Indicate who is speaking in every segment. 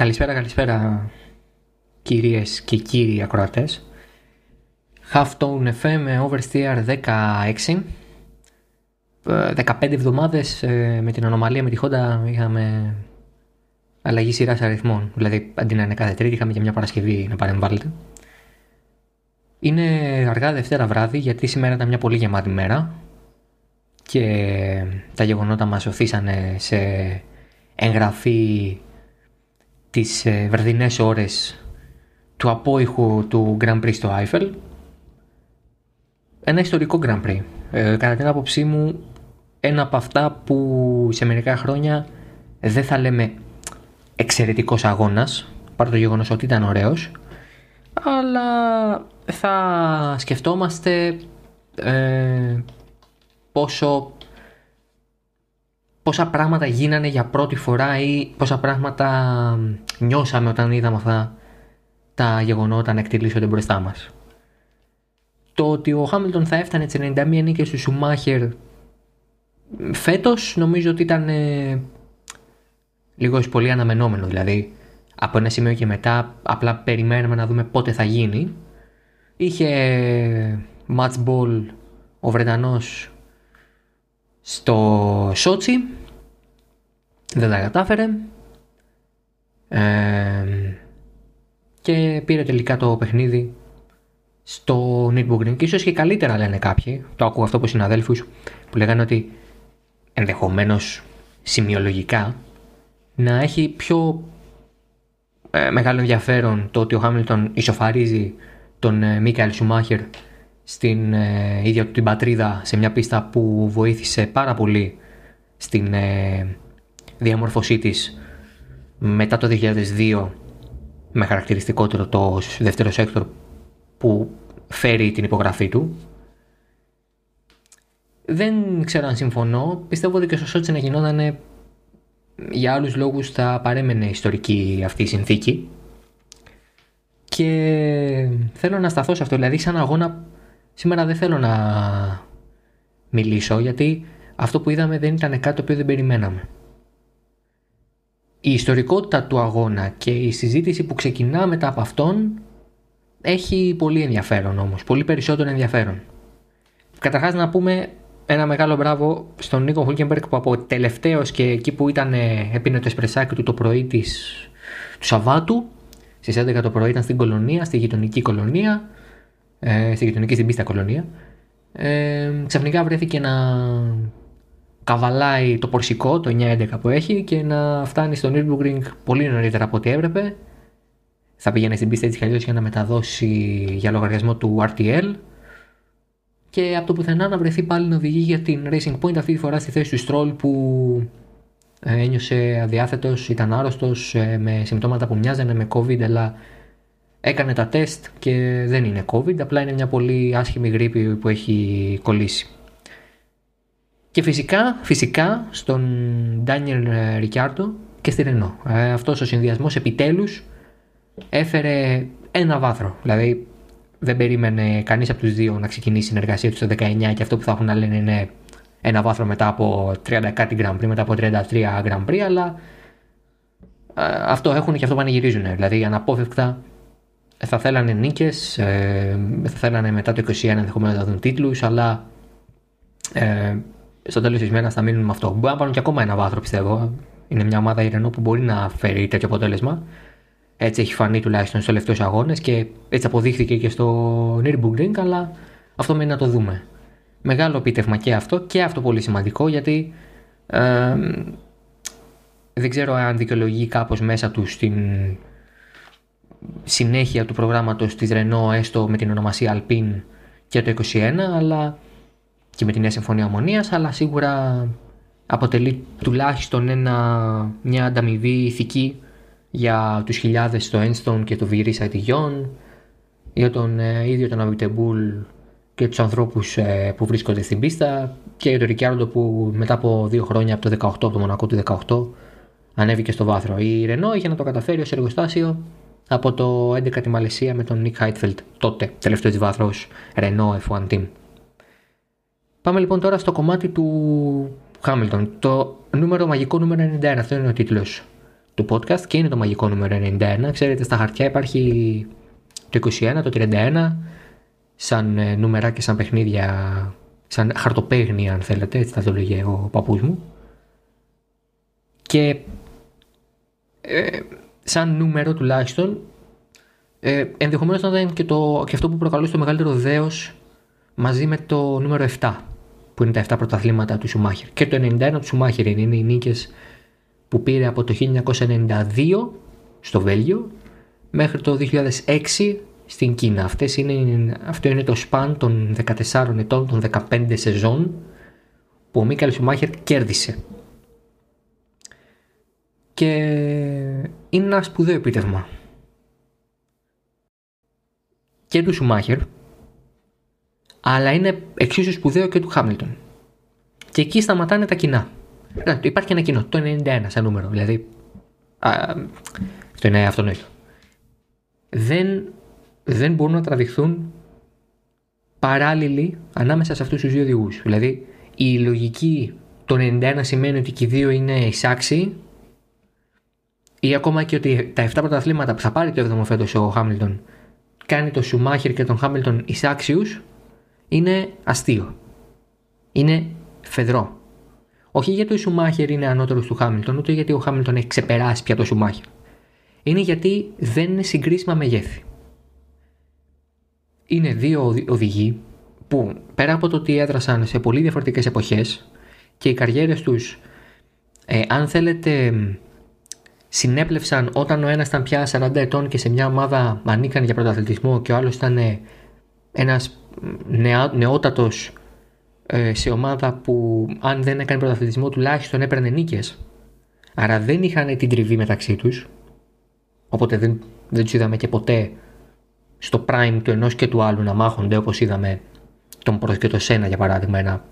Speaker 1: Καλησπέρα, καλησπέρα κυρίες και κύριοι ακροατές. Halftone FM Oversteer 16. 15 ε, εβδομάδες ε, με την ανομαλία με τη Honda είχαμε αλλαγή σειράς αριθμών. Δηλαδή αντί να είναι κάθε τρίτη είχαμε και μια Παρασκευή να παρεμβάλλεται. Είναι αργά Δευτέρα βράδυ γιατί σήμερα ήταν μια πολύ γεμάτη μέρα και τα γεγονότα μας οθήσανε σε εγγραφή τις ε, βραδινές ώρες του απόϊχου του Grand Prix στο Eiffel. Ένα ιστορικό Grand Prix. Ε, κατά την άποψή μου ένα από αυτά που σε μερικά χρόνια δεν θα λέμε εξαιρετικός αγώνας παρά το γεγονός ότι ήταν ωραίος αλλά θα σκεφτόμαστε ε, πόσο πόσα πράγματα γίνανε για πρώτη φορά ή πόσα πράγματα νιώσαμε όταν είδαμε αυτά τα γεγονότα να εκτελήσονται μπροστά μας. Το ότι ο Χάμιλτον θα έφτανε τις 91 νίκες του Σουμάχερ φέτος νομίζω ότι ήταν ε, λίγο πολύ αναμενόμενο. Δηλαδή από ένα σημείο και μετά απλά περιμένουμε να δούμε πότε θα γίνει. Είχε match ball ο Βρετανός στο Σότσι δεν τα κατάφερε. Και πήρε τελικά το παιχνίδι στο Nürburgring και ίσως και καλύτερα λένε κάποιοι το ακούω αυτό από συναδέλφους που λέγανε ότι ενδεχομένως σημειολογικά να έχει πιο ε, μεγάλο ενδιαφέρον το ότι ο Χάμιλτον ισοφαρίζει τον ε, Μίκαελ Σουμάχερ στην ε, ίδια του την πατρίδα σε μια πίστα που βοήθησε πάρα πολύ στην ε, διαμόρφωσή της μετά το 2002 με χαρακτηριστικότερο το δεύτερο sector που φέρει την υπογραφή του. Δεν ξέρω αν συμφωνώ. Πιστεύω ότι και στο Σότσι να γινόταν για άλλους λόγους θα παρέμενε ιστορική αυτή η συνθήκη. Και θέλω να σταθώ σε αυτό. Δηλαδή σαν αγώνα Σήμερα δεν θέλω να μιλήσω γιατί αυτό που είδαμε δεν ήταν κάτι το οποίο δεν περιμέναμε. Η ιστορικότητα του αγώνα και η συζήτηση που ξεκινά μετά από αυτόν έχει πολύ ενδιαφέρον όμως, πολύ περισσότερο ενδιαφέρον. Καταρχάς να πούμε ένα μεγάλο μπράβο στον Νίκο Χούλκεμπερκ που από τελευταίος και εκεί που ήταν ε, έπινε το εσπρεσάκι του το πρωί της, του Σαββάτου στις 11 το πρωί ήταν στην κολονία, στη γειτονική κολονία ε, στη γειτονική στην πίστα κολονία, ε, ξαφνικά βρέθηκε να καβαλάει το πορσικό, το 9-11 που έχει και να φτάνει στο Nürburgring πολύ νωρίτερα από ό,τι έπρεπε. Θα πήγαινε στην πίστα έτσι κι για να μεταδώσει για λογαριασμό του RTL και από το πουθενά να βρεθεί πάλι να οδηγεί για την Racing Point αυτή τη φορά στη θέση του Stroll που ε, ένιωσε αδιάθετος, ήταν άρρωστος ε, με συμπτώματα που μοιάζανε με COVID αλλά έκανε τα τεστ και δεν είναι COVID, απλά είναι μια πολύ άσχημη γρήπη που έχει κολλήσει. Και φυσικά, φυσικά στον Ντάνιελ Ρικιάρτο και στη Ρενό. Ε, αυτός ο συνδυασμός επιτέλους έφερε ένα βάθρο. Δηλαδή δεν περίμενε κανείς από τους δύο να ξεκινήσει η συνεργασία τους στο 19 και αυτό που θα έχουν να λένε είναι ένα βάθρο μετά από 30 κάτι Grand Prix, μετά από 33 Grand Prix, αλλά ε, αυτό έχουν και αυτό πανηγυρίζουν. Δηλαδή αναπόφευκτα θα θέλανε νίκες, ε, θα θέλανε μετά το 21 ενδεχομένως να δουν τίτλους, αλλά ε, στο τέλος της μέρας θα μείνουν με αυτό. Μπορεί να πάρουν και ακόμα ένα βάθρο, πιστεύω. Είναι μια ομάδα ειρηνό που μπορεί να φέρει τέτοιο αποτέλεσμα. Έτσι έχει φανεί τουλάχιστον στους τελευταίους αγώνες και έτσι αποδείχθηκε και στο Nürburgring, αλλά αυτό μένει να το δούμε. Μεγάλο επίτευγμα και αυτό και αυτό πολύ σημαντικό γιατί ε, δεν ξέρω αν δικαιολογεί κάπως μέσα τους στην συνέχεια του προγράμματος της Renault έστω με την ονομασία Alpine και το 2021 αλλά και με την νέα συμφωνία ομονίας αλλά σίγουρα αποτελεί τουλάχιστον ένα, μια ανταμοιβή ηθική για τους χιλιάδες στο Enstone και το Viris Ατυγιών για τον ε, ίδιο τον Αβιτεμπούλ και τους ανθρώπους ε, που βρίσκονται στην πίστα και για τον Ρικιάρντο που μετά από δύο χρόνια από το 18, από το Μονακό του 18 ανέβηκε στο βάθρο. Η Renault είχε να το καταφέρει ως εργοστάσιο από το 11 τη Μαλαισία με τον Nick Heidfeld, τότε τελευταίος της βάθρος Renault F1 Team. Πάμε λοιπόν τώρα στο κομμάτι του Hamilton. Το νούμερο, μαγικό νούμερο 91, αυτό είναι ο τίτλος του podcast και είναι το μαγικό νούμερο 91. Ξέρετε, στα χαρτιά υπάρχει το 21, το 31, σαν ε, νούμερα και σαν παιχνίδια, σαν χαρτοπέγνια αν θέλετε, έτσι θα το λέγε ο παππούς μου. Και ε, σαν νούμερο τουλάχιστον, ε, ενδεχομένως να ήταν και, το, και αυτό που προκαλούσε το μεγαλύτερο δέος μαζί με το νούμερο 7, που είναι τα 7 πρωταθλήματα του Σουμάχερ. Και το 91 του Σουμάχερ είναι, είναι οι νίκες που πήρε από το 1992 στο Βέλγιο μέχρι το 2006 στην Κίνα. Αυτές είναι, αυτό είναι το σπαν των 14 ετών, των 15 σεζόν που ο Μίκαλ Σουμάχερ κέρδισε. Και είναι ένα σπουδαίο επίτευγμα. Και του Σουμάχερ, αλλά είναι εξίσου σπουδαίο και του Χάμιλτον. Και εκεί σταματάνε τα κοινά. Υπάρχει ένα κοινό, το 91 σαν νούμερο, δηλαδή. Α, αυτό είναι αυτονόητο. Δεν, δεν μπορούν να τραβηχθούν παράλληλοι ανάμεσα σε αυτούς τους δύο οδηγού. Δηλαδή, η λογική το 91 σημαίνει ότι και οι δύο είναι εισάξιοι ή ακόμα και ότι τα 7 πρωταθλήματα που θα πάρει το 7ο φέτος ο Χάμιλτον κάνει το Σουμάχερ και τον Χάμιλτον εισάξιους είναι αστείο. Είναι φεδρό. Όχι γιατί ο Σουμάχερ είναι ανώτερος του Χάμιλτον, ούτε γιατί ο Χάμιλτον έχει ξεπεράσει πια το Σουμάχερ. Είναι γιατί δεν είναι συγκρίσιμα μεγέθη. Είναι δύο οδηγοί που πέρα από το ότι έδρασαν σε πολύ διαφορετικές εποχές και οι καριέρες τους, ε, αν θέλετε, συνέπλευσαν όταν ο ένας ήταν πια 40 ετών και σε μια ομάδα ανήκαν για πρωταθλητισμό και ο άλλος ήταν ένας νεά, νεότατος ε, σε ομάδα που αν δεν έκανε πρωταθλητισμό τουλάχιστον έπαιρνε νίκες. Άρα δεν είχαν την τριβή μεταξύ τους. Οπότε δεν, δεν τους είδαμε και ποτέ στο prime του ενός και του άλλου να μάχονται όπως είδαμε τον Πρόεδρο και το Σένα για παράδειγμα ένα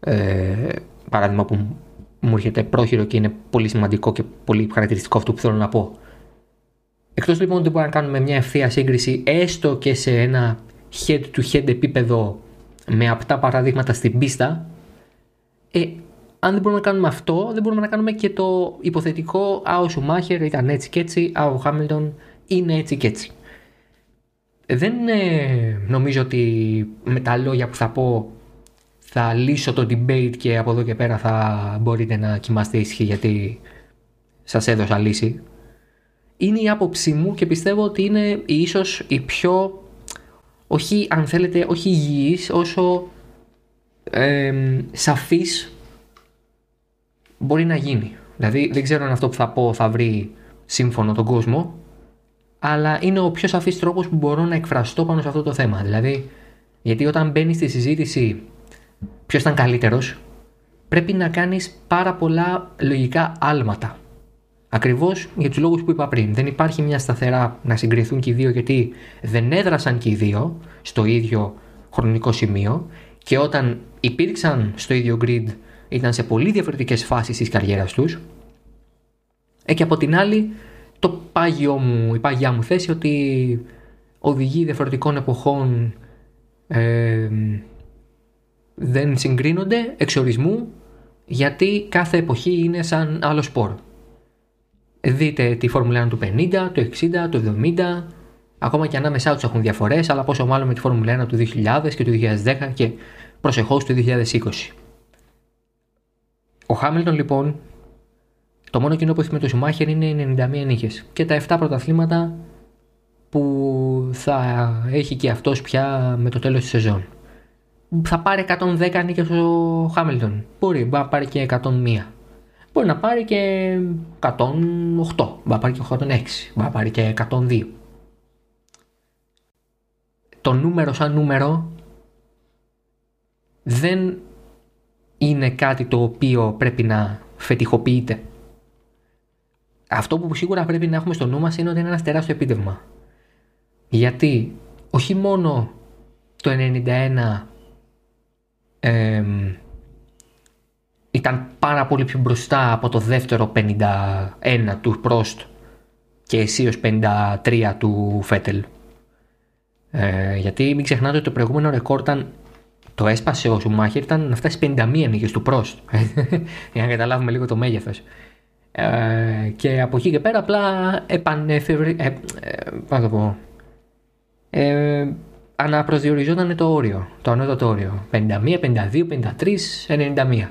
Speaker 1: ε, παράδειγμα που μου έρχεται πρόχειρο και είναι πολύ σημαντικό και πολύ χαρακτηριστικό αυτό που θέλω να πω. Εκτός λοιπόν ότι μπορούμε να κάνουμε μια ευθεία σύγκριση έστω και σε ένα head to head επίπεδο με απτά παραδείγματα στην πίστα, ε, αν δεν μπορούμε να κάνουμε αυτό, δεν μπορούμε να κάνουμε και το υποθετικό «Α, ο Σουμάχερ ήταν έτσι και έτσι, α, ο Χάμιλτον είναι έτσι και έτσι». Δεν ε, νομίζω ότι με τα λόγια που θα πω θα λύσω το debate και από εδώ και πέρα θα μπορείτε να κοιμάστε ήσυχοι γιατί σας έδωσα λύση. Είναι η άποψή μου και πιστεύω ότι είναι ίσως η πιο όχι αν θέλετε όχι υγιής όσο ε, σαφής μπορεί να γίνει. Δηλαδή δεν ξέρω αν αυτό που θα πω θα βρει σύμφωνο τον κόσμο αλλά είναι ο πιο σαφής τρόπος που μπορώ να εκφραστώ πάνω σε αυτό το θέμα. Δηλαδή γιατί όταν μπαίνεις στη συζήτηση ποιος ήταν καλύτερος πρέπει να κάνεις πάρα πολλά λογικά άλματα. Ακριβώς για τους λόγους που είπα πριν. Δεν υπάρχει μια σταθερά να συγκριθούν και οι δύο γιατί δεν έδρασαν και οι δύο στο ίδιο χρονικό σημείο και όταν υπήρξαν στο ίδιο grid ήταν σε πολύ διαφορετικές φάσεις της καριέρας τους ε, και από την άλλη το πάγιο μου, η πάγια μου θέση ότι οδηγοί διαφορετικών εποχών ε, δεν συγκρίνονται εξορισμού γιατί κάθε εποχή είναι σαν άλλο σπόρο. Δείτε τη Φόρμουλα 1 του 50, του 60, του 70, ακόμα και ανάμεσά τους έχουν διαφορές, αλλά πόσο μάλλον με τη Φόρμουλα 1 του 2000 και του 2010 και προσεχώς του 2020. Ο Χάμιλτον λοιπόν, το μόνο κοινό που έχει με το Σουμάχερ είναι 91 νίκες και τα 7 πρωταθλήματα που θα έχει και αυτός πια με το τέλος της σεζόν. Θα πάρει 110 νίκες ο Χάμιλτον. Μπορεί, να πάρει και 101 μπορεί να πάρει και 108, μπορεί να πάρει και 106, μπορεί να πάρει και 102. Το νούμερο σαν νούμερο δεν είναι κάτι το οποίο πρέπει να φετιχοποιείται. Αυτό που σίγουρα πρέπει να έχουμε στο νου μας είναι ότι είναι ένας τεράστιο επίτευγμα. Γιατί όχι μόνο το 91 ε, ήταν πάρα πολύ πιο μπροστά από το δεύτερο 51 του Prost και αισίως 53 του Φέτελ. Ε, γιατί μην ξεχνάτε ότι το προηγούμενο ρεκόρ ήταν το έσπασε ο Σουμάχερ ήταν να φτάσει 51 νίκες του Prost. Για να καταλάβουμε λίγο το μέγεθος. Ε, και από εκεί και πέρα απλά επανεφευρε... Ε, ε, το πω... Ε, αναπροσδιοριζόταν το όριο, το ανώτατο όριο. 51, 52, 53, 91.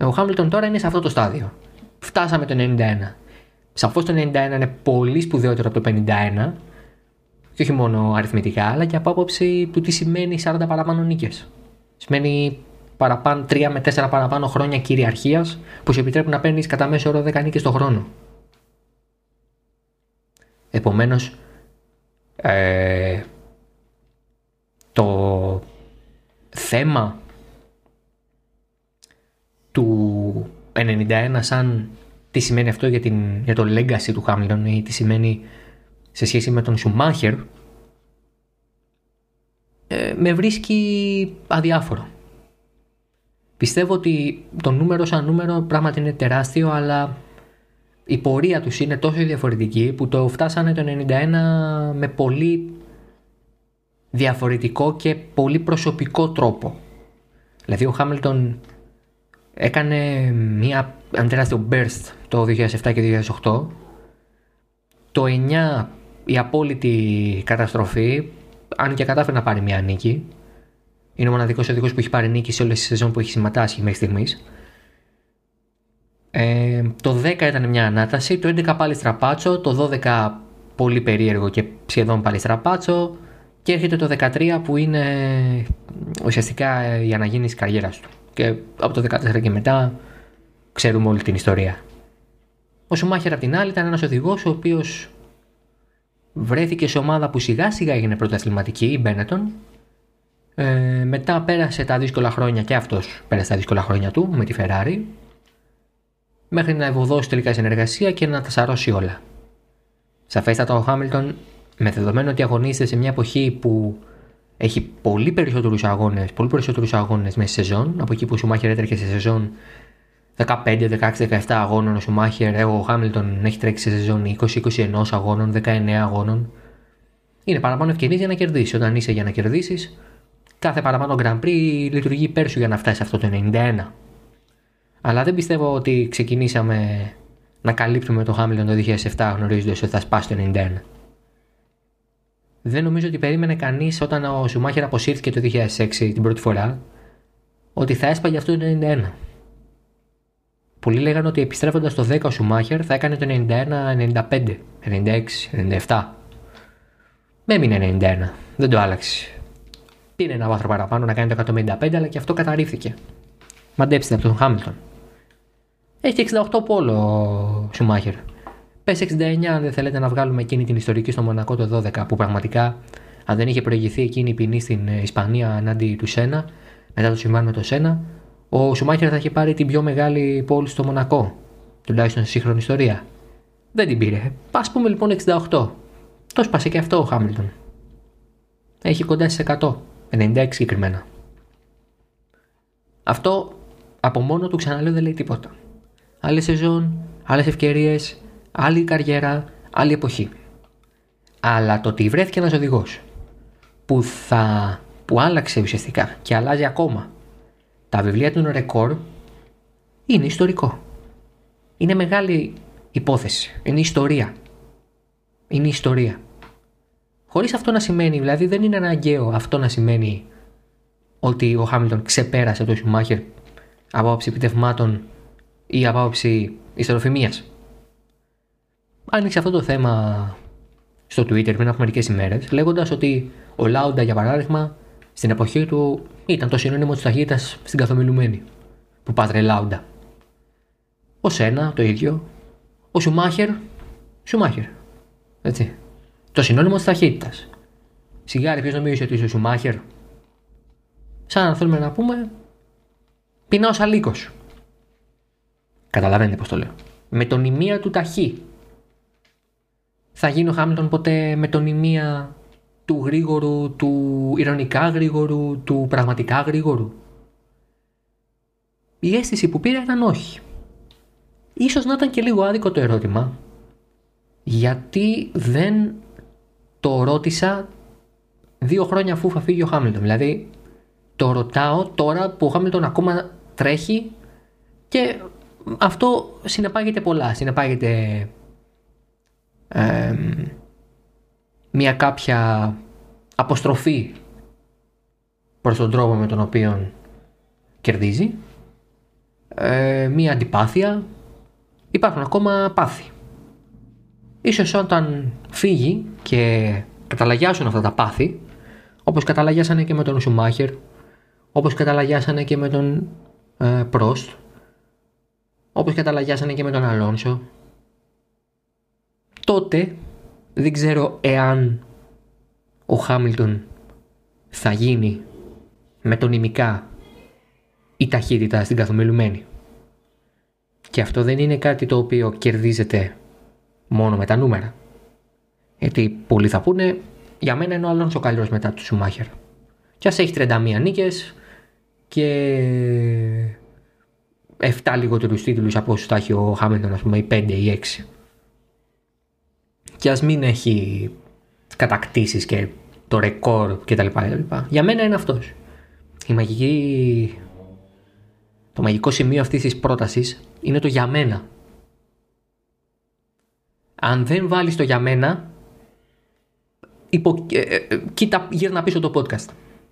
Speaker 1: Ο Χάμιλτον τώρα είναι σε αυτό το στάδιο. Φτάσαμε το 91. Σαφώς το 91 είναι πολύ σπουδαιότερο από το 51 και όχι μόνο αριθμητικά, αλλά και από άποψη του τι σημαίνει 40 παραπάνω νίκες. Σημαίνει παραπάνω, 3 με 4 παραπάνω χρόνια κυριαρχίας που σου επιτρέπουν να παίρνεις κατά μέσο όρο 10 νίκες το χρόνο. Επομένως, ε, το θέμα του 91 σαν τι σημαίνει αυτό για, την, για το legacy του Χάμιλτον ή τι σημαίνει σε σχέση με τον Σουμάχερ ε, με βρίσκει αδιάφορο. Πιστεύω ότι το νούμερο σαν νούμερο πράγματι είναι τεράστιο αλλά η πορεία τους είναι τόσο διαφορετική που το φτάσανε το 91 με πολύ διαφορετικό και πολύ προσωπικό τρόπο. Δηλαδή ο Χάμιλτον έκανε μια, ένα τεράστιο burst το 2007 και 2008. Το 9 η απόλυτη καταστροφή, αν και κατάφερε να πάρει μια νίκη. Είναι ο μοναδικός οδηγός που έχει πάρει νίκη σε όλες τις σεζόν που έχει συμμετάσχει μέχρι στιγμής. Ε, το 10 ήταν μια ανάταση, το 11 πάλι στραπάτσο, το 12 πολύ περίεργο και σχεδόν πάλι στραπάτσο και έρχεται το 13 που είναι ουσιαστικά για να γίνει καριέρας του. Και από το 14 και μετά ξέρουμε όλη την ιστορία. Ο Σουμάχερ απ' την άλλη ήταν ένας οδηγός ο οποίος βρέθηκε σε ομάδα που σιγά σιγά έγινε πρωταθληματική, η Μπένετον. Ε, μετά πέρασε τα δύσκολα χρόνια και αυτός πέρασε τα δύσκολα χρόνια του με τη Ferrari μέχρι να ευωδώσει τελικά συνεργασία και να τα σαρώσει όλα. Σαφέστατα ο Χάμιλτον με δεδομένο ότι αγωνίζεται σε μια εποχή που έχει πολύ περισσότερους αγώνες, πολύ περισσότερους αγώνες μέσα σε σεζόν, από εκεί που ο Σουμάχερ έτρεχε σε σεζόν 15, 16, 17 αγώνων, ο Σουμάχερ, ο Χάμιλτον έχει τρέξει σε σεζόν 20-21 αγώνων, 19 αγώνων. Είναι παραπάνω ευκαιρίες για να κερδίσεις. Όταν είσαι για να κερδίσεις, κάθε παραπάνω Grand Prix λειτουργεί πέρσι για να φτάσεις αυτό το 91. Αλλά δεν πιστεύω ότι ξεκινήσαμε να καλύπτουμε το Χάμιλτον το 2007 γνωρίζοντας ότι θα σπάσει το 91. Δεν νομίζω ότι περίμενε κανείς όταν ο Σουμάχερ αποσύρθηκε το 2006 την πρώτη φορά ότι θα έσπαγε αυτό το 91. Πολλοί λέγανε ότι επιστρέφοντας το 10 ο Σουμάχερ θα έκανε το 91-95, 96, 97. Με έμεινε 91. Δεν το άλλαξε. Πήρε ένα βάθρο παραπάνω να κάνει το 155, αλλά και αυτό καταρρίφθηκε. Μαντέψτε από τον Χάμιλτον. Έχει 68 πόλο ο Σουμάχερ. Πες 69 αν δεν θέλετε να βγάλουμε εκείνη την ιστορική στο Μονακό το 12 που πραγματικά αν δεν είχε προηγηθεί εκείνη η ποινή στην Ισπανία εναντί του Σένα μετά το συμβάν με το Σένα ο Σουμάχερ θα είχε πάρει την πιο μεγάλη πόλη στο Μονακό τουλάχιστον στη σύγχρονη ιστορία. Δεν την πήρε. Α πούμε λοιπόν 68. Το σπάσε και αυτό ο Χάμιλτον. Έχει κοντά στις 100. 96 συγκεκριμένα. Αυτό από μόνο του ξαναλέω δεν λέει τίποτα. Άλλες σεζόν, άλλες ευκαιρίες, άλλη καριέρα, άλλη εποχή. Αλλά το ότι βρέθηκε ένας οδηγός που, θα, που άλλαξε ουσιαστικά και αλλάζει ακόμα τα βιβλία του ρεκόρ είναι ιστορικό. Είναι μεγάλη υπόθεση. Είναι ιστορία. Είναι ιστορία. Χωρίς αυτό να σημαίνει, δηλαδή δεν είναι αναγκαίο αυτό να σημαίνει ότι ο Χάμιλτον ξεπέρασε το Σουμάχερ από άποψη επιτευμάτων ή από άποψη ιστεροφημίας άνοιξε αυτό το θέμα στο Twitter πριν από μερικές ημέρες, λέγοντας ότι ο Λάουντα, για παράδειγμα, στην εποχή του ήταν το συνώνυμο της ταχύτητας στην καθομιλουμένη. Που πάτρε Λάουντα. Ο Σένα, το ίδιο. Ο Σουμάχερ, Σουμάχερ. Έτσι. Το συνώνυμο της ταχύτητας. Σιγάρι, ποιος νομίζει ότι είσαι ο Σουμάχερ; Σαν να θέλουμε να πούμε, πεινάω αλίκο. Καταλαβαίνετε πώς το λέω. Με τον ημία του ταχύ θα γίνει ο Χάμιλτον ποτέ με τον ημία του γρήγορου, του ηρωνικά γρήγορου, του πραγματικά γρήγορου; Η αίσθηση που πήρα ήταν όχι. Ίσως να ήταν και λίγο άδικο το ερώτημα, γιατί δεν το ρώτησα δύο χρόνια αφού θα φύγει ο Χάμιλτον. Δηλαδή, το ρωτάω τώρα που ο Χάμιλτον ακόμα τρέχει και αυτό συνεπάγεται πολλά. Συνεπάγεται μια κάποια αποστροφή προς τον τρόπο με τον οποίο κερδίζει, ε, μια αντιπάθεια, υπάρχουν ακόμα πάθη. Ίσως όταν φύγει και καταλαγιάσουν αυτά τα πάθη, όπως καταλαγιάσανε και με τον Σουμάχερ, όπως καταλαγιάσανε και με τον ε, Πρόστ, όπως καταλαγιάσανε και με τον Αλόνσο, τότε δεν ξέρω εάν ο Χάμιλτον θα γίνει με τον ημικά η ταχύτητα στην καθομιλουμένη. Και αυτό δεν είναι κάτι το οποίο κερδίζεται μόνο με τα νούμερα. Γιατί πολλοί θα πούνε, για μένα είναι ο Αλόνσο καλύτερος μετά τους Σουμάχερ. Και ας έχει 31 νίκες και 7 λιγότερους τίτλους από όσου θα έχει ο Χάμιλτον, ας πούμε, ή 5 ή 6. Και ας μην έχει κατακτήσεις και το ρεκόρ κτλ. Για μένα είναι αυτός. Η μαγική... Το μαγικό σημείο αυτής της πρότασης είναι το για μένα. Αν δεν βάλεις το για μένα, υπο... ε, ε, ε κοίτα γύρνα πίσω το podcast.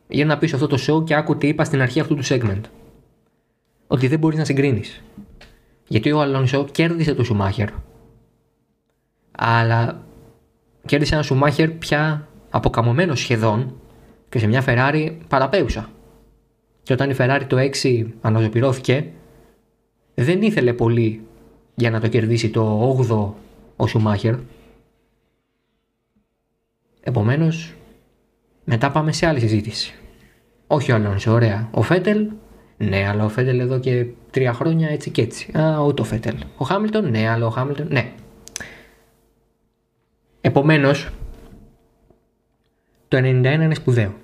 Speaker 1: Γύρνα πίσω αυτό το show και άκου τι είπα στην αρχή αυτού του segment. Ότι δεν μπορείς να συγκρίνεις. Γιατί ο Αλόνσο κέρδισε το Σουμάχερ. Αλλά κέρδισε ένα Σουμάχερ πια αποκαμωμένο σχεδόν και σε μια Ferrari παραπέουσα. Και όταν η Ferrari το 6 αναζωπηρώθηκε, δεν ήθελε πολύ για να το κερδίσει το 8ο ο Σουμάχερ. Επομένως, μετά πάμε σε άλλη συζήτηση. Όχι ο Αλόνσο, ωραία. Ο Φέτελ, ναι, αλλά ο Φέτελ εδώ και τρία χρόνια έτσι και έτσι. Α, ούτε ο Φέτελ. Ο Χάμιλτον, ναι, αλλά ο Χάμιλτον, ναι. Επομένως, το 91 είναι σπουδαίο.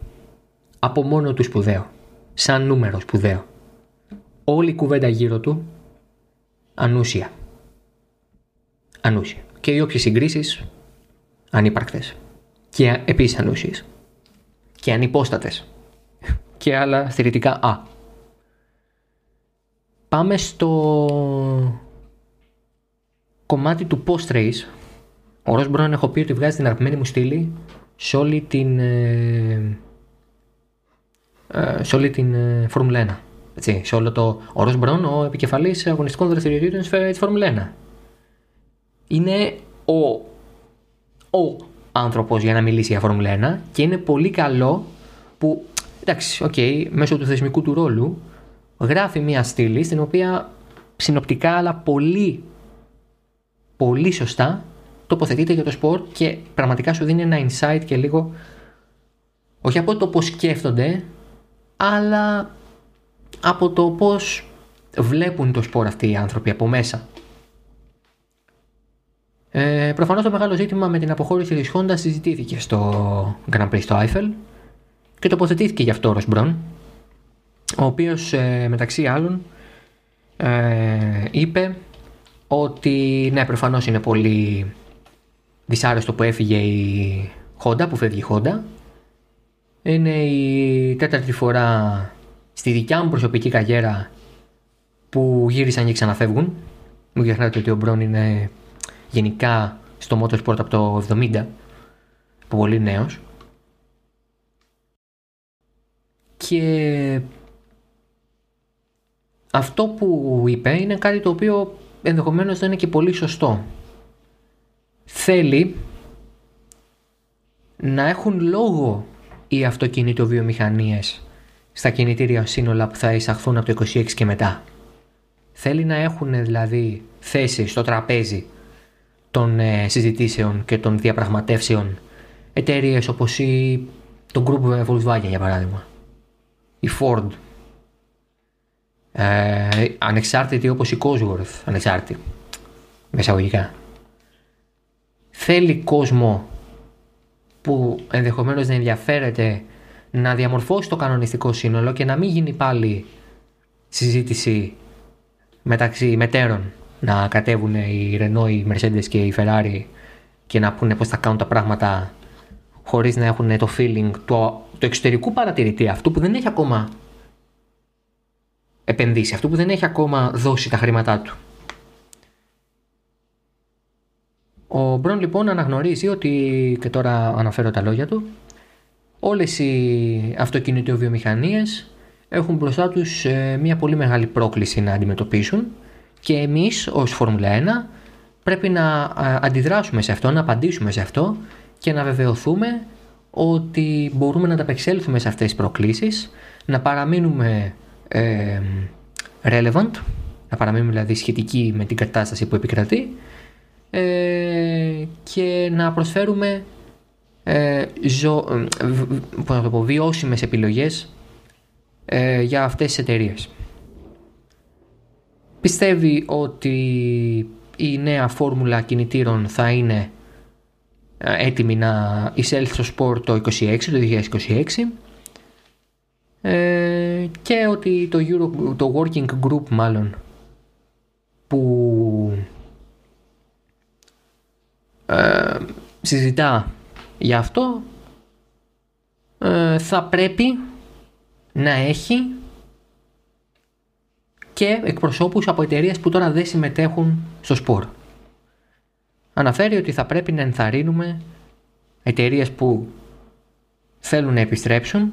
Speaker 1: Από μόνο του σπουδαίο. Σαν νούμερο σπουδαίο. Όλη η κουβέντα γύρω του ανούσια. Ανούσια. Και οι όποιες συγκρίσεις ανύπαρκτες. Και επίσης ανούσιες. Και ανυπόστατες. Και άλλα στερητικά α. Πάμε στο κομμάτι του post race. Ο Ρος Μπρόν έχω πει ότι βγάζει την αγαπημένη μου στήλη σε όλη την, ε, ε, σε όλη την ε, Φόρμουλα 1. Έτσι, σε όλο το... Ο Ρος Μπρόν, ο επικεφαλής αγωνιστικών δραστηριοτήτων της Φόρμουλα 1. Είναι ο, ο άνθρωπος για να μιλήσει για Φόρμουλα 1 και είναι πολύ καλό που, εντάξει, OK, okay, μέσω του θεσμικού του ρόλου γράφει μια στήλη στην οποία συνοπτικά αλλά πολύ πολύ σωστά τοποθετείται για το σπορ και πραγματικά σου δίνει ένα insight και λίγο όχι από το πώς σκέφτονται αλλά από το πώς βλέπουν το σπορ αυτοί οι άνθρωποι από μέσα. Ε, Προφανώς το μεγάλο ζήτημα με την αποχώρηση της Honda συζητήθηκε στο Grand Prix στο Eiffel και τοποθετήθηκε γι' αυτό ο Ροσμπρόν ο οποίος ε, μεταξύ άλλων ε, είπε ότι ναι προφανώς είναι πολύ δυσάρεστο που έφυγε η Honda, που φεύγει η Honda. Είναι η τέταρτη φορά στη δικιά μου προσωπική καριέρα που γύρισαν και ξαναφεύγουν. Μην ξεχνάτε ότι ο Μπρόν είναι γενικά στο motorsport από το 70, πολύ νέος. Και αυτό που είπε είναι κάτι το οποίο ενδεχομένως δεν είναι και πολύ σωστό θέλει να έχουν λόγο οι αυτοκινητοβιομηχανίες στα κινητήρια σύνολα που θα εισαχθούν από το 26 και μετά. Θέλει να έχουν δηλαδή θέση στο τραπέζι των ε, συζητήσεων και των διαπραγματεύσεων εταιρείες όπως η, το Group Volkswagen για παράδειγμα, η Ford, ε, ανεξάρτητη όπως η Cosworth, ανεξάρτητη, μεσαγωγικά θέλει κόσμο που ενδεχομένως να ενδιαφέρεται να διαμορφώσει το κανονιστικό σύνολο και να μην γίνει πάλι συζήτηση μεταξύ μετέρων να κατέβουν οι Renault, οι Mercedes και οι Ferrari και να πούνε πώς θα κάνουν τα πράγματα χωρίς να έχουν το feeling του, του εξωτερικού παρατηρητή αυτού που δεν έχει ακόμα επενδύσει, αυτού που δεν έχει ακόμα δώσει τα χρήματά του. Ο Μπρον λοιπόν αναγνωρίζει ότι, και τώρα αναφέρω τα λόγια του, όλες οι αυτοκινητοβιομηχανίες έχουν μπροστά τους ε, μια πολύ μεγάλη πρόκληση να αντιμετωπίσουν και εμείς ως Φόρμουλα 1 πρέπει να αντιδράσουμε σε αυτό, να απαντήσουμε σε αυτό και να βεβαιωθούμε ότι μπορούμε να ανταπεξέλθουμε σε αυτές τις προκλήσεις, να παραμείνουμε ε, relevant, να παραμείνουμε δηλαδή σχετικοί με την κατάσταση που επικρατεί ε, και να προσφέρουμε ε, ζω, πώς να το πω, βιώσιμες επιλογές ε, για αυτές τις εταιρείες. Πιστεύει ότι η νέα φόρμουλα κινητήρων θα είναι ε, έτοιμη να εισέλθει στο σπορ το 26, το 2026 ε, και ότι το, Euro, το Working Group μάλλον που ε, συζητά για αυτό ε, θα πρέπει να έχει και εκπροσώπους από εταιρείες που τώρα δεν συμμετέχουν στο σπορ. Αναφέρει ότι θα πρέπει να ενθαρρύνουμε εταιρείες που θέλουν να επιστρέψουν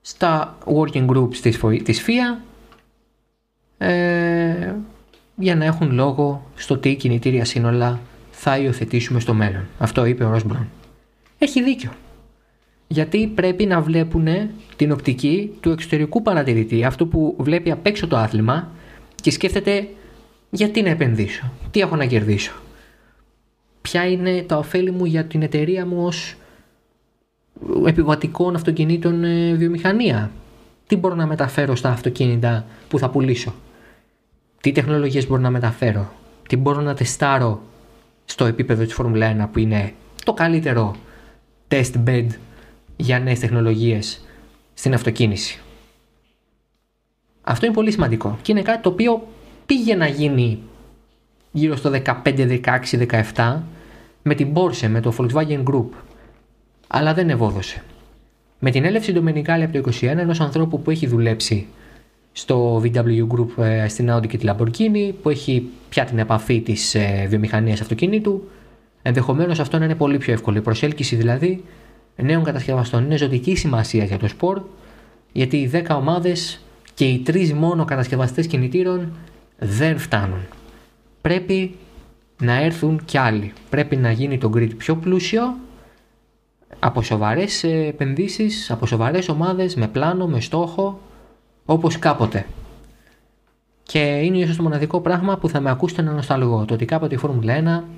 Speaker 1: στα working groups της, της FIA ε, για να έχουν λόγο στο τι κινητήρια σύνολα θα υιοθετήσουμε στο μέλλον. Αυτό είπε ο Ροσμπρον. Έχει δίκιο. Γιατί πρέπει να βλέπουν την οπτική του εξωτερικού παρατηρητή, αυτό που βλέπει απ' έξω το άθλημα και σκέφτεται γιατί να επενδύσω, τι έχω να κερδίσω, ποια είναι τα ωφέλη μου για την εταιρεία μου ως επιβατικών αυτοκινήτων ε, βιομηχανία, τι μπορώ να μεταφέρω στα αυτοκίνητα που θα πουλήσω, τι τεχνολογίες μπορώ να μεταφέρω, τι μπορώ να τεστάρω στο επίπεδο της Φόρμουλα 1 που είναι το καλύτερο test bed για νέες τεχνολογίες στην αυτοκίνηση. Αυτό είναι πολύ σημαντικό και είναι κάτι το οποίο πήγε να γίνει γύρω στο 15, 16, 17 με την Porsche, με το Volkswagen Group αλλά δεν ευόδωσε. Με την έλευση του Μενικάλη από το 21 ενός ανθρώπου που έχει δουλέψει στο VW Group ε, στην Audi και τη Lamborghini που έχει πια την επαφή της ε, βιομηχανίας αυτοκινήτου ενδεχομένως αυτό να είναι πολύ πιο εύκολο. Η προσέλκυση δηλαδή νέων κατασκευαστών είναι ζωτική σημασία για το σπορ γιατί οι 10 ομάδες και οι 3 μόνο κατασκευαστές κινητήρων δεν φτάνουν. Πρέπει να έρθουν κι άλλοι. Πρέπει να γίνει το grid πιο πλούσιο από σοβαρές επενδύσεις, από σοβαρές ομάδες με πλάνο, με στόχο όπως κάποτε. Και είναι ίσως το μοναδικό πράγμα που θα με ακούσετε να νοσταλγώ. Το ότι κάποτε η Φόρμουλα 1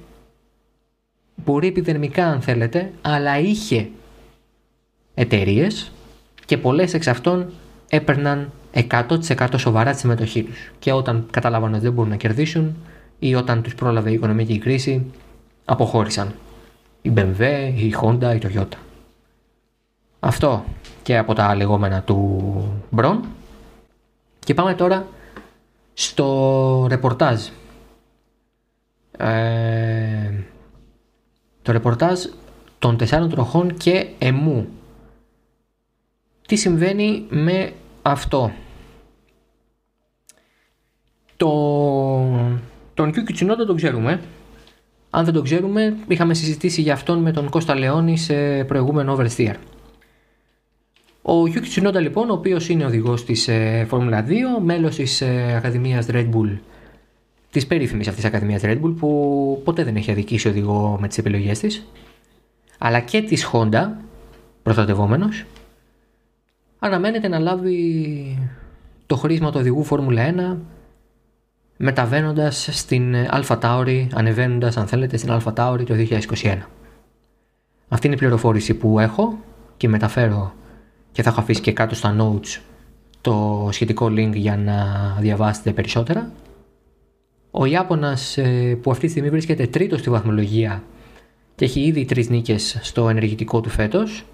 Speaker 1: μπορεί επιδερμικά αν θέλετε, αλλά είχε εταιρείες και πολλές εξ αυτών έπαιρναν 100% σοβαρά τη συμμετοχή τους. Και όταν καταλάβανε ότι δεν μπορούν να κερδίσουν ή όταν τους πρόλαβε η οικονομική κρίση, αποχώρησαν. Η BMW, η Honda, η Toyota. Αυτό και από τα λεγόμενα του Μπρον. Και πάμε τώρα στο ρεπορτάζ. Ε, το ρεπορτάζ των τεσσάρων τροχών και εμού. Τι συμβαίνει με αυτό; Το... Τον Κιου Κιτσινόντα τον ξέρουμε. Αν δεν τον ξέρουμε, είχαμε συζητήσει για αυτόν με τον Κώστα Λεόνι σε προηγούμενο Oversteer. Ο Yuki Tsunoda λοιπόν, ο οποίος είναι οδηγός της ε, Formula 2, μέλος της ε, Ακαδημίας Red Bull, της περίφημης αυτής Ακαδημίας Red Bull, που ποτέ δεν έχει αδικήσει οδηγό με τις επιλογές της, αλλά και της Honda, προστατευόμενος, αναμένεται να λάβει το χρήσμα του οδηγού Φόρμουλα 1 μεταβαίνοντας στην Alpha Tauri, ανεβαίνοντας αν θέλετε στην Alpha Tauri το 2021. Αυτή είναι η πληροφόρηση που έχω και μεταφέρω και θα έχω αφήσει και κάτω στα notes το σχετικό link για να διαβάσετε περισσότερα. Ο Ιάπωνας ε, που αυτή τη στιγμή βρίσκεται τρίτος στη βαθμολογία και έχει ήδη τρεις νίκες στο ενεργητικό του φέτος.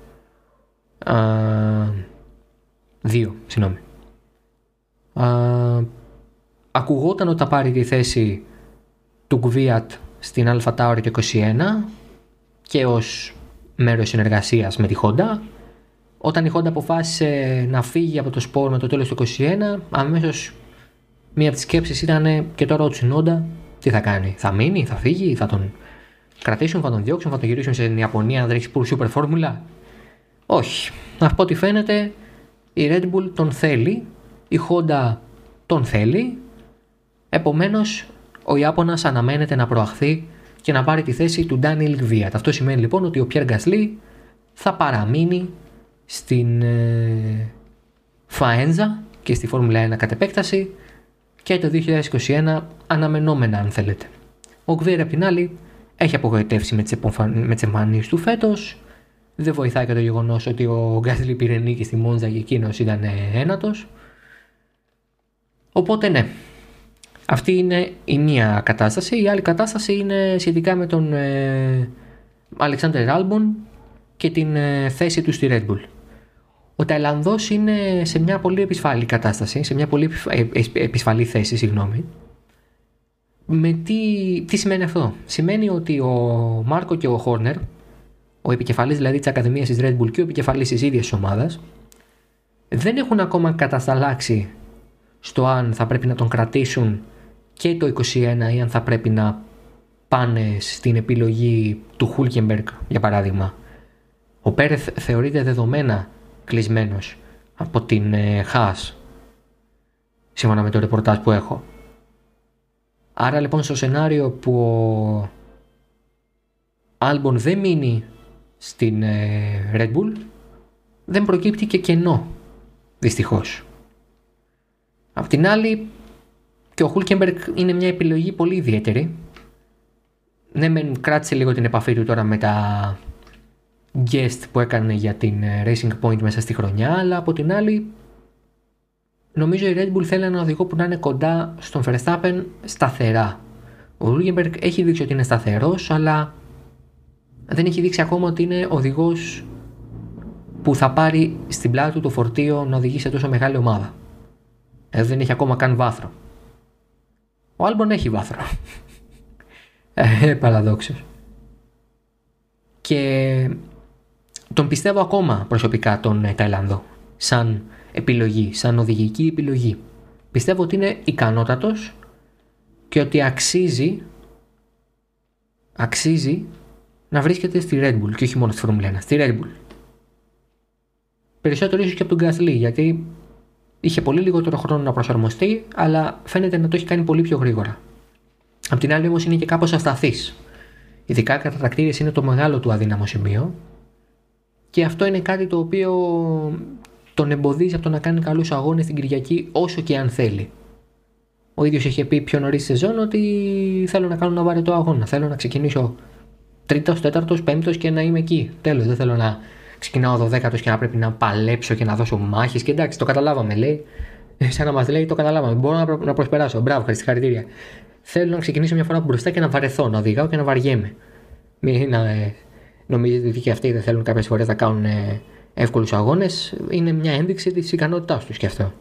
Speaker 1: δύο, συγγνώμη. ακουγόταν ότι θα πάρει τη θέση του Γκβίατ στην Alpha Tauri το 21 και ως μέρος συνεργασίας με τη Honda Όταν η Honda αποφάσισε να φύγει από το σπορ με το τέλος του 2021, αμέσως μία από τις σκέψεις ήταν και τώρα ο Τσινόντα τι θα κάνει, θα μείνει, θα φύγει, θα τον κρατήσουν, θα τον διώξουν, θα τον γυρίσουν στην Ιαπωνία να τρέξει πουρ super φόρμουλα. Όχι. Από ό,τι φαίνεται η Red Bull τον θέλει, η Honda τον θέλει, επομένως ο Ιάπωνας αναμένεται να προαχθεί και να πάρει τη θέση του Daniel Gviat. Αυτό σημαίνει λοιπόν ότι ο Pierre Gasly θα παραμείνει στην ε, Φαένζα και στη Φόρμουλα 1 κατ' επέκταση και το 2021 αναμενόμενα αν θέλετε. Ο Gviat απ' την άλλη έχει απογοητεύσει με τις, εμφανίσεις του φέτος, δεν βοηθάει και το γεγονός ότι ο Γκάσλι πήρε νίκη στη Μόντζα και εκείνος ήταν ένατος. Οπότε ναι, αυτή είναι η μία κατάσταση. Η άλλη κατάσταση είναι σχετικά με τον ε, Αλεξάνδρ Άλμπον και την ε, θέση του στη Red Bull. Ο Ταϊλανδός είναι σε μια πολύ επισφαλή κατάσταση, σε μια πολύ ε, επισφαλή θέση, συγγνώμη. Με τι, τι σημαίνει αυτό; Σημαίνει ότι ο Μάρκο και ο Χόρνερ, ο επικεφαλής δηλαδή της Ακαδημίας της Red Bull και ο επικεφαλής της ίδιας της ομάδας, δεν έχουν ακόμα κατασταλάξει στο αν θα πρέπει να τον κρατήσουν και το 21 ή αν θα πρέπει να πάνε στην επιλογή του Χούλκεμπεργκ για παράδειγμα. Ο Πέρεθ θεωρείται δεδομένα κλεισμένος από την ε, Χάς σύμφωνα με το ρεπορτάζ που έχω. Άρα λοιπόν στο σενάριο που ο Άλμπον δεν μείνει στην ε, Red Bull δεν προκύπτει και κενό δυστυχώς. Απ' την άλλη και ο Χούλκεμπεργκ είναι μια επιλογή πολύ ιδιαίτερη. Ναι, μεν κράτησε λίγο την επαφή του τώρα με τα guest που έκανε για την ε, Racing Point μέσα στη χρονιά, αλλά από την άλλη νομίζω η Red Bull θέλει ένα οδηγό που να είναι κοντά στον Verstappen σταθερά. Ο Χούλκεμπεργκ έχει δείξει ότι είναι σταθερός, αλλά δεν έχει δείξει ακόμα ότι είναι οδηγός που θα πάρει στην πλάτη του το φορτίο να οδηγεί σε τόσο μεγάλη ομάδα. Ε, δεν έχει ακόμα καν βάθρο. Ο Άλμπον έχει βάθρο. ε, παραδόξως. Και τον πιστεύω ακόμα προσωπικά τον ε, Ταϊλάνδο σαν επιλογή, σαν οδηγική επιλογή. Πιστεύω ότι είναι ικανότατος και ότι αξίζει αξίζει να βρίσκεται στη Red Bull και όχι μόνο στη Formula 1, στη Red Bull. Περισσότερο ίσως και από τον Gasly γιατί είχε πολύ λιγότερο χρόνο να προσαρμοστεί, αλλά φαίνεται να το έχει κάνει πολύ πιο γρήγορα. Απ' την άλλη όμως είναι και κάπως ασταθής. Ειδικά κατά κατακτήρε είναι το μεγάλο του αδύναμο σημείο και αυτό είναι κάτι το οποίο τον εμποδίζει από το να κάνει καλούς αγώνες την Κυριακή όσο και αν θέλει. Ο ίδιος είχε πει πιο νωρίς σεζόν ότι θέλω να κάνω ένα βαρετό αγώνα. Θέλω να ξεκινήσω τρίτος, τέταρτος, πέμπτος και να είμαι εκεί. Τέλος, δεν θέλω να ξεκινάω 12 και να πρέπει να παλέψω και να δώσω μάχες. Και εντάξει, το καταλάβαμε, λέει. Σαν να μας λέει, το καταλάβαμε. Μπορώ να, προ, να προσπεράσω. Μπράβο, χαρακτήρια. Θέλω να ξεκινήσω μια φορά από μπροστά και να βαρεθώ, να οδηγάω και να βαριέμαι. Μην να, ε, νομίζετε ότι και αυτοί δεν θέλουν κάποιες φορές να κάνουν ε, εύκολους αγώνες; Είναι μια ένδειξη της ικανότητάς τους και αυτό.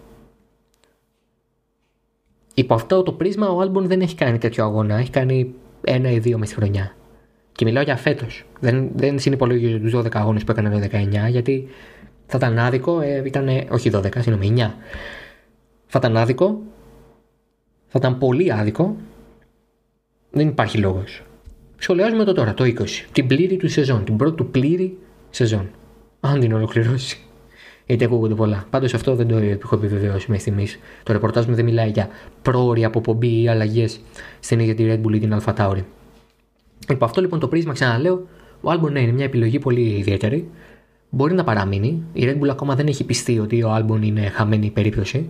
Speaker 1: Υπό αυτό το πρίσμα, ο Άλμπον δεν έχει κάνει τέτοιο αγώνα. Έχει κάνει ένα ή δύο μες τη χρονιά. Και μιλάω για φέτος. Δεν, δεν συνυπολογίζω τους 12 αγώνες που έκανε το 19, γιατί θα ήταν άδικο. Ε, ήταν, όχι 12, συγγνώμη, 9. Θα ήταν άδικο. Θα ήταν πολύ άδικο. Δεν υπάρχει λόγος. Σχολιάζουμε το τώρα, το 20. Την πλήρη του σεζόν. Την πρώτη του πλήρη σεζόν. Αν την ολοκληρώσει. Γιατί ακούγονται πολλά. Πάντως αυτό δεν το έχω επιβεβαιώσει μέχρι στιγμή. Το ρεπορτάζ μου δεν μιλάει για πρόορη αποπομπή ή αλλαγές στην ίδια τη Red Bull ή την Tauri. Υπό αυτό λοιπόν το πρίσμα, ξαναλέω, ο Albon ναι, είναι μια επιλογή πολύ ιδιαίτερη. Μπορεί να παραμείνει. Η Red Bull ακόμα δεν έχει πιστεί ότι ο Albon είναι χαμένη περίπτωση.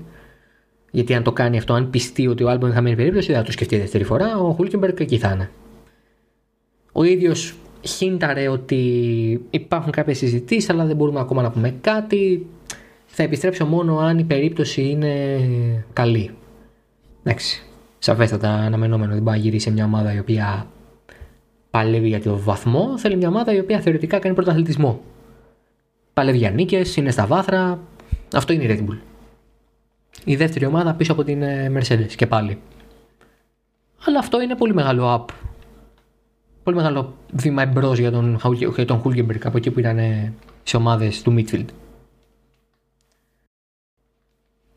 Speaker 1: Γιατί αν το κάνει αυτό, αν πιστεί ότι ο Albon είναι χαμένη περίπτωση, δεν θα το σκεφτεί δεύτερη φορά. Ο Χούλκεμπεργκ εκεί θα είναι. Ο ίδιος χίνταρε ότι υπάρχουν κάποιες συζητήσεις, αλλά δεν μπορούμε ακόμα να πούμε κάτι. Θα επιστρέψω μόνο αν η περίπτωση είναι καλή. Εντάξει. Σαφέστατα αναμενόμενο δεν μπορεί να γυρίσει σε μια ομάδα η οποία παλεύει για το βαθμό, θέλει μια ομάδα η οποία θεωρητικά κάνει πρωταθλητισμό. Παλεύει για νίκες, είναι στα βάθρα. Αυτό είναι η Red Bull. Η δεύτερη ομάδα πίσω από την ε, Mercedes και πάλι. Αλλά αυτό είναι πολύ μεγάλο up. Πολύ μεγάλο βήμα εμπρός για τον, για τον Hulkenberg από εκεί που ήταν σε ομάδες του Midfield.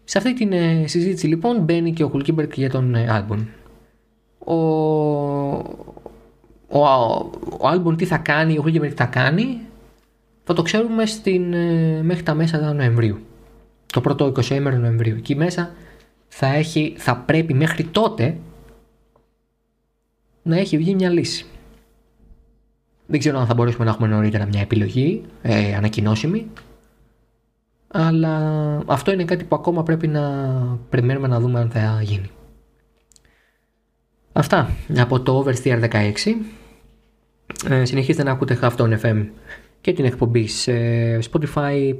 Speaker 1: Σε αυτή την ε, συζήτηση λοιπόν μπαίνει και ο Χουλκίμπερκ για τον ε, Ο, ο, ο Άλμπον τι θα κάνει, ο Χούλκενμπεργκ τι θα κάνει, θα το ξέρουμε στην, ε, μέχρι τα μέσα Νοεμβρίου. Το πρώτο 20ήμερο Νοεμβρίου. Εκεί μέσα θα, έχει, θα πρέπει μέχρι τότε να έχει βγει μια λύση. Δεν ξέρω αν θα μπορέσουμε να έχουμε νωρίτερα μια επιλογή ε, ανακοινώσιμη. Αλλά αυτό είναι κάτι που ακόμα πρέπει να περιμένουμε να δούμε αν θα γίνει. Αυτά από το Oversteer 16. Ε, συνεχίστε να ακούτε Halftone FM και την εκπομπή σε Spotify,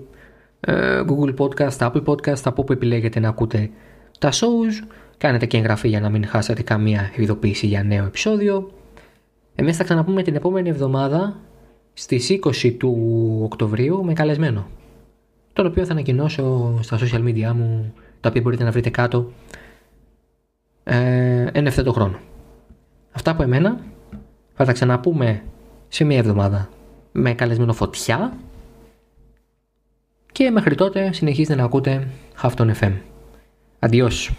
Speaker 1: ε, Google Podcast, Apple Podcast, από όπου επιλέγετε να ακούτε τα shows. Κάνετε και εγγραφή για να μην χάσετε καμία ειδοποίηση για νέο επεισόδιο. Εμείς θα ξαναπούμε την επόμενη εβδομάδα στις 20 του Οκτωβρίου με καλεσμένο. Το οποίο θα ανακοινώσω στα social media μου, τα οποία μπορείτε να βρείτε κάτω ε, εν ευθέτω χρόνο. Αυτά από εμένα. Θα τα ξαναπούμε σε μία εβδομάδα με καλεσμένο φωτιά και μέχρι τότε συνεχίζετε να ακούτε Hafton FM. Adiós.